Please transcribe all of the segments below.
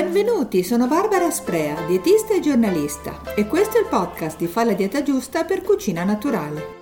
Benvenuti, sono Barbara Sprea, dietista e giornalista e questo è il podcast di Fa la dieta giusta per cucina naturale.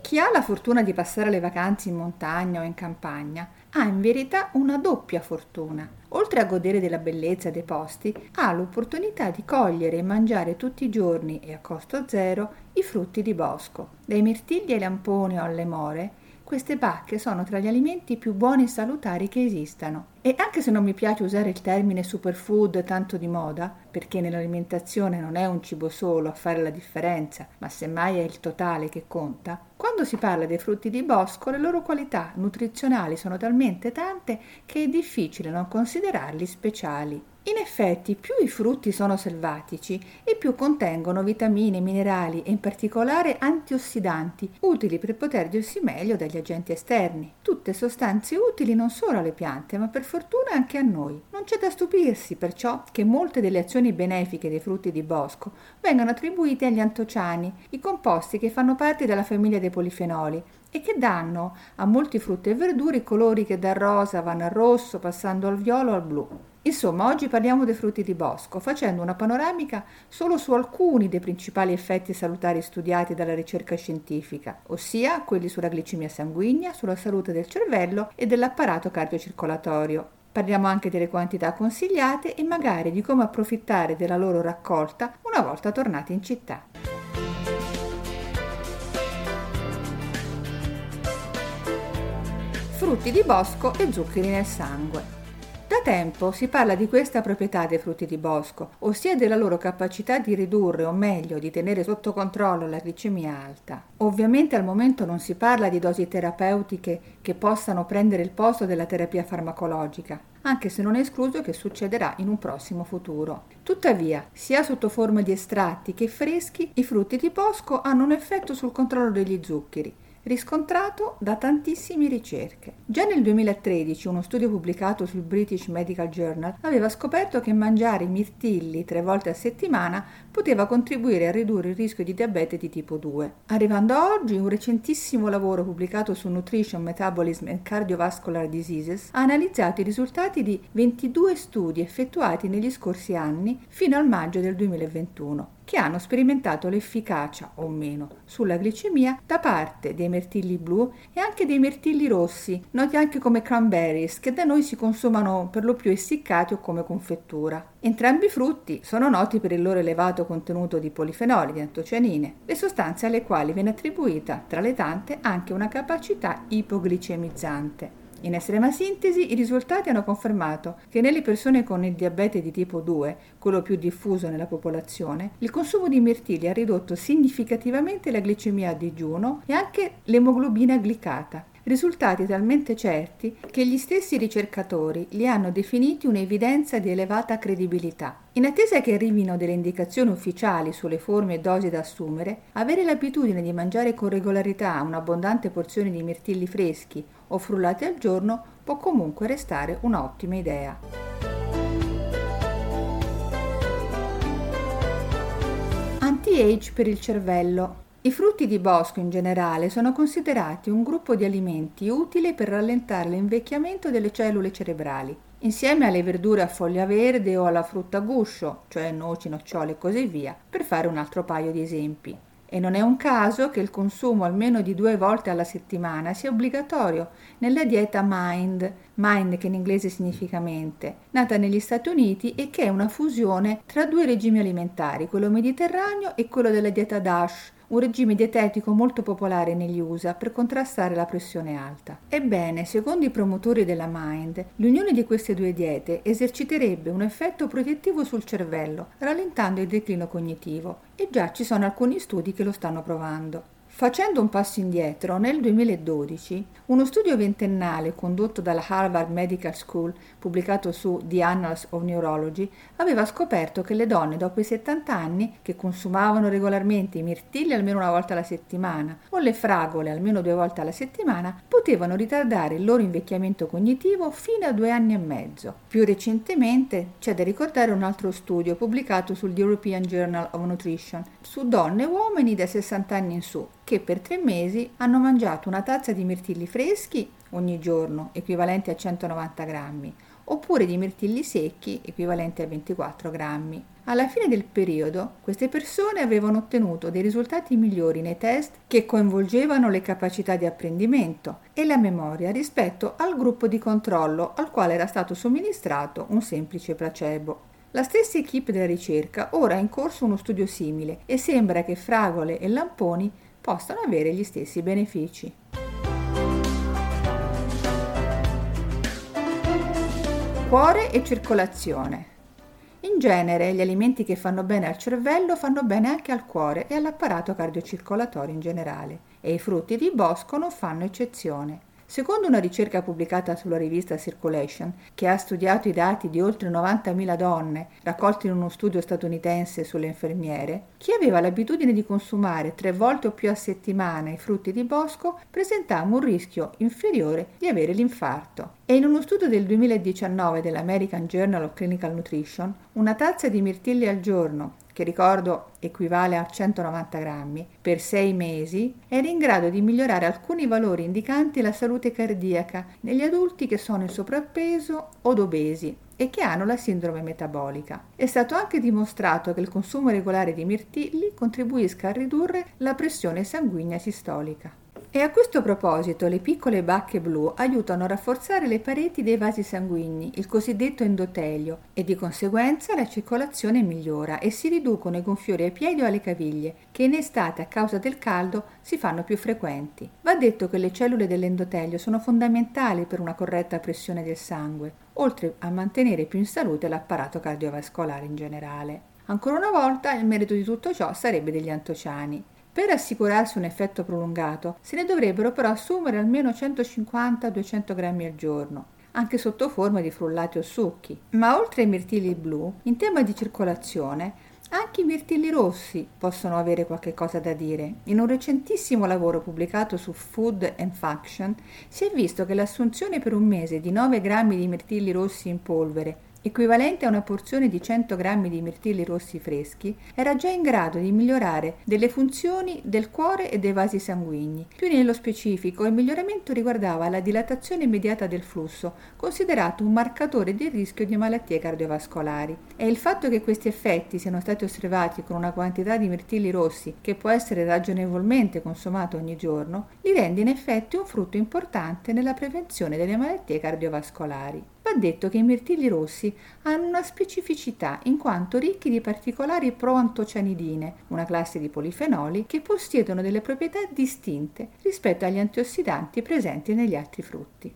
Chi ha la fortuna di passare le vacanze in montagna o in campagna ha in verità una doppia fortuna. Oltre a godere della bellezza dei posti, ha l'opportunità di cogliere e mangiare tutti i giorni e a costo zero i frutti di bosco, dai mirtilli ai lamponi o alle more queste bacche sono tra gli alimenti più buoni e salutari che esistano. E anche se non mi piace usare il termine superfood tanto di moda, perché nell'alimentazione non è un cibo solo a fare la differenza, ma semmai è il totale che conta, quando si parla dei frutti di bosco le loro qualità nutrizionali sono talmente tante che è difficile non considerarli speciali. In effetti, più i frutti sono selvatici e più contengono vitamine, minerali e in particolare antiossidanti, utili per proteggersi meglio dagli agenti esterni. Tutte sostanze utili non solo alle piante, ma per fortuna anche a noi. Non c'è da stupirsi perciò che molte delle azioni benefiche dei frutti di bosco vengano attribuite agli antociani, i composti che fanno parte della famiglia dei polifenoli e che danno a molti frutti e verdure i colori che dal rosa vanno al rosso, passando al violo al blu. Insomma, oggi parliamo dei frutti di bosco, facendo una panoramica solo su alcuni dei principali effetti salutari studiati dalla ricerca scientifica, ossia quelli sulla glicemia sanguigna, sulla salute del cervello e dell'apparato cardiocircolatorio. Parliamo anche delle quantità consigliate e magari di come approfittare della loro raccolta una volta tornati in città. Frutti di bosco e zuccheri nel sangue. Da tempo si parla di questa proprietà dei frutti di bosco, ossia della loro capacità di ridurre o meglio di tenere sotto controllo la glicemia alta. Ovviamente al momento non si parla di dosi terapeutiche che possano prendere il posto della terapia farmacologica, anche se non è escluso che succederà in un prossimo futuro. Tuttavia, sia sotto forma di estratti che freschi, i frutti di bosco hanno un effetto sul controllo degli zuccheri riscontrato da tantissime ricerche. Già nel 2013 uno studio pubblicato sul British Medical Journal aveva scoperto che mangiare mirtilli tre volte a settimana poteva contribuire a ridurre il rischio di diabete di tipo 2. Arrivando a oggi, un recentissimo lavoro pubblicato su Nutrition, Metabolism and Cardiovascular Diseases ha analizzato i risultati di 22 studi effettuati negli scorsi anni fino al maggio del 2021 che hanno sperimentato l'efficacia o meno sulla glicemia da parte dei mirtilli blu e anche dei mirtilli rossi, noti anche come cranberries, che da noi si consumano per lo più essiccati o come confettura. Entrambi i frutti sono noti per il loro elevato contenuto di polifenoli, di antocianine, le sostanze alle quali viene attribuita, tra le tante, anche una capacità ipoglicemizzante. In estrema sintesi, i risultati hanno confermato che nelle persone con il diabete di tipo 2, quello più diffuso nella popolazione, il consumo di mirtilli ha ridotto significativamente la glicemia a digiuno e anche l'emoglobina glicata, risultati talmente certi che gli stessi ricercatori li hanno definiti un'evidenza di elevata credibilità. In attesa che arrivino delle indicazioni ufficiali sulle forme e dosi da assumere, avere l'abitudine di mangiare con regolarità un'abbondante porzione di mirtilli freschi o frullati al giorno può comunque restare un'ottima idea. Anti-age per il cervello. I frutti di bosco in generale sono considerati un gruppo di alimenti utile per rallentare l'invecchiamento delle cellule cerebrali, insieme alle verdure a foglia verde o alla frutta a guscio, cioè noci, nocciole e così via, per fare un altro paio di esempi. E non è un caso che il consumo almeno di due volte alla settimana sia obbligatorio nella dieta MIND, MIND che in inglese significa mente, nata negli Stati Uniti e che è una fusione tra due regimi alimentari, quello mediterraneo e quello della dieta DASH, un regime dietetico molto popolare negli USA per contrastare la pressione alta. Ebbene, secondo i promotori della Mind, l'unione di queste due diete eserciterebbe un effetto protettivo sul cervello, rallentando il declino cognitivo, e già ci sono alcuni studi che lo stanno provando. Facendo un passo indietro, nel 2012 uno studio ventennale condotto dalla Harvard Medical School, pubblicato su The Annals of Neurology, aveva scoperto che le donne dopo i 70 anni, che consumavano regolarmente i mirtilli almeno una volta alla settimana o le fragole almeno due volte alla settimana, potevano ritardare il loro invecchiamento cognitivo fino a due anni e mezzo. Più recentemente c'è da ricordare un altro studio pubblicato sul European Journal of Nutrition, su donne e uomini da 60 anni in su che per tre mesi hanno mangiato una tazza di mirtilli freschi ogni giorno, equivalenti a 190 grammi, oppure di mirtilli secchi, equivalenti a 24 grammi. Alla fine del periodo, queste persone avevano ottenuto dei risultati migliori nei test che coinvolgevano le capacità di apprendimento e la memoria rispetto al gruppo di controllo al quale era stato somministrato un semplice placebo. La stessa equipe della ricerca ora ha in corso uno studio simile e sembra che fragole e lamponi possano avere gli stessi benefici. Cuore e circolazione. In genere gli alimenti che fanno bene al cervello fanno bene anche al cuore e all'apparato cardiocircolatorio in generale e i frutti di bosco non fanno eccezione. Secondo una ricerca pubblicata sulla rivista Circulation, che ha studiato i dati di oltre 90.000 donne raccolti in uno studio statunitense sulle infermiere, chi aveva l'abitudine di consumare tre volte o più a settimana i frutti di bosco presentava un rischio inferiore di avere l'infarto. E in uno studio del 2019 dell'American Journal of Clinical Nutrition, una tazza di mirtilli al giorno che ricordo equivale a 190 grammi, per sei mesi, era in grado di migliorare alcuni valori indicanti la salute cardiaca negli adulti che sono in sovrappeso o obesi e che hanno la sindrome metabolica. È stato anche dimostrato che il consumo regolare di mirtilli contribuisca a ridurre la pressione sanguigna sistolica. E a questo proposito le piccole bacche blu aiutano a rafforzare le pareti dei vasi sanguigni, il cosiddetto endotelio, e di conseguenza la circolazione migliora e si riducono i gonfiori ai piedi o alle caviglie, che in estate a causa del caldo si fanno più frequenti. Va detto che le cellule dell'endotelio sono fondamentali per una corretta pressione del sangue, oltre a mantenere più in salute l'apparato cardiovascolare in generale. Ancora una volta il merito di tutto ciò sarebbe degli antociani. Per assicurarsi un effetto prolungato se ne dovrebbero però assumere almeno 150-200 grammi al giorno, anche sotto forma di frullati o succhi. Ma oltre ai mirtilli blu, in tema di circolazione, anche i mirtilli rossi possono avere qualche cosa da dire. In un recentissimo lavoro pubblicato su Food and Function si è visto che l'assunzione per un mese di 9 grammi di mirtilli rossi in polvere equivalente a una porzione di 100 g di mirtilli rossi freschi, era già in grado di migliorare delle funzioni del cuore e dei vasi sanguigni. Più nello specifico, il miglioramento riguardava la dilatazione immediata del flusso, considerato un marcatore di rischio di malattie cardiovascolari. E il fatto che questi effetti siano stati osservati con una quantità di mirtilli rossi che può essere ragionevolmente consumata ogni giorno, li rende in effetti un frutto importante nella prevenzione delle malattie cardiovascolari va detto che i mirtilli rossi hanno una specificità in quanto ricchi di particolari proantocianidine, una classe di polifenoli che possiedono delle proprietà distinte rispetto agli antiossidanti presenti negli altri frutti.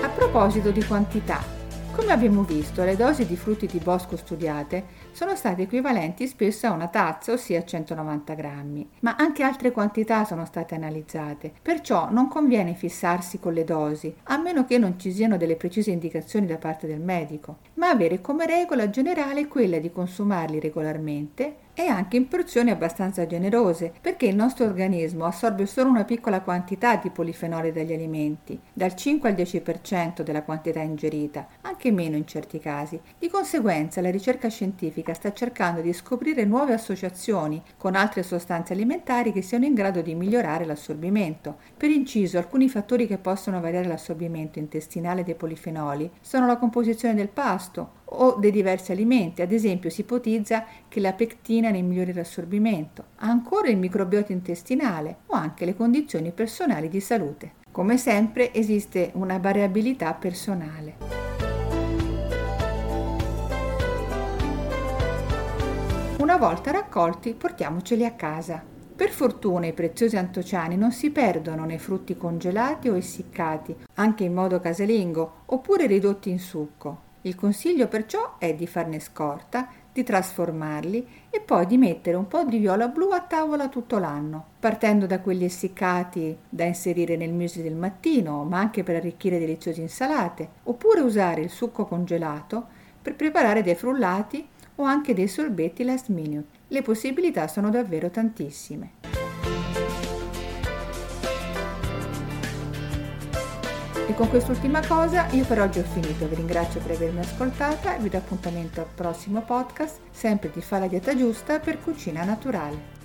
A proposito di quantità, come abbiamo visto, le dosi di frutti di bosco studiate sono state equivalenti spesso a una tazza, ossia 190 grammi, ma anche altre quantità sono state analizzate, perciò non conviene fissarsi con le dosi, a meno che non ci siano delle precise indicazioni da parte del medico, ma avere come regola generale quella di consumarli regolarmente e anche in porzioni abbastanza generose, perché il nostro organismo assorbe solo una piccola quantità di polifenoli dagli alimenti, dal 5 al 10% della quantità ingerita, anche meno in certi casi. Di conseguenza la ricerca scientifica sta cercando di scoprire nuove associazioni con altre sostanze alimentari che siano in grado di migliorare l'assorbimento. Per inciso, alcuni fattori che possono variare l'assorbimento intestinale dei polifenoli sono la composizione del pasto, o dei diversi alimenti, ad esempio si ipotizza che la pectina ne migliori l'assorbimento, ancora il microbiota intestinale o anche le condizioni personali di salute. Come sempre esiste una variabilità personale. Una volta raccolti portiamoceli a casa. Per fortuna i preziosi antociani non si perdono nei frutti congelati o essiccati, anche in modo casalingo, oppure ridotti in succo. Il consiglio perciò è di farne scorta, di trasformarli e poi di mettere un po' di viola blu a tavola tutto l'anno, partendo da quelli essiccati da inserire nel muesli del mattino, ma anche per arricchire deliziose insalate, oppure usare il succo congelato per preparare dei frullati o anche dei sorbetti last minute. Le possibilità sono davvero tantissime. E con quest'ultima cosa io per oggi ho finito, vi ringrazio per avermi ascoltata e vi do appuntamento al prossimo podcast, sempre di Fa la dieta giusta per cucina naturale.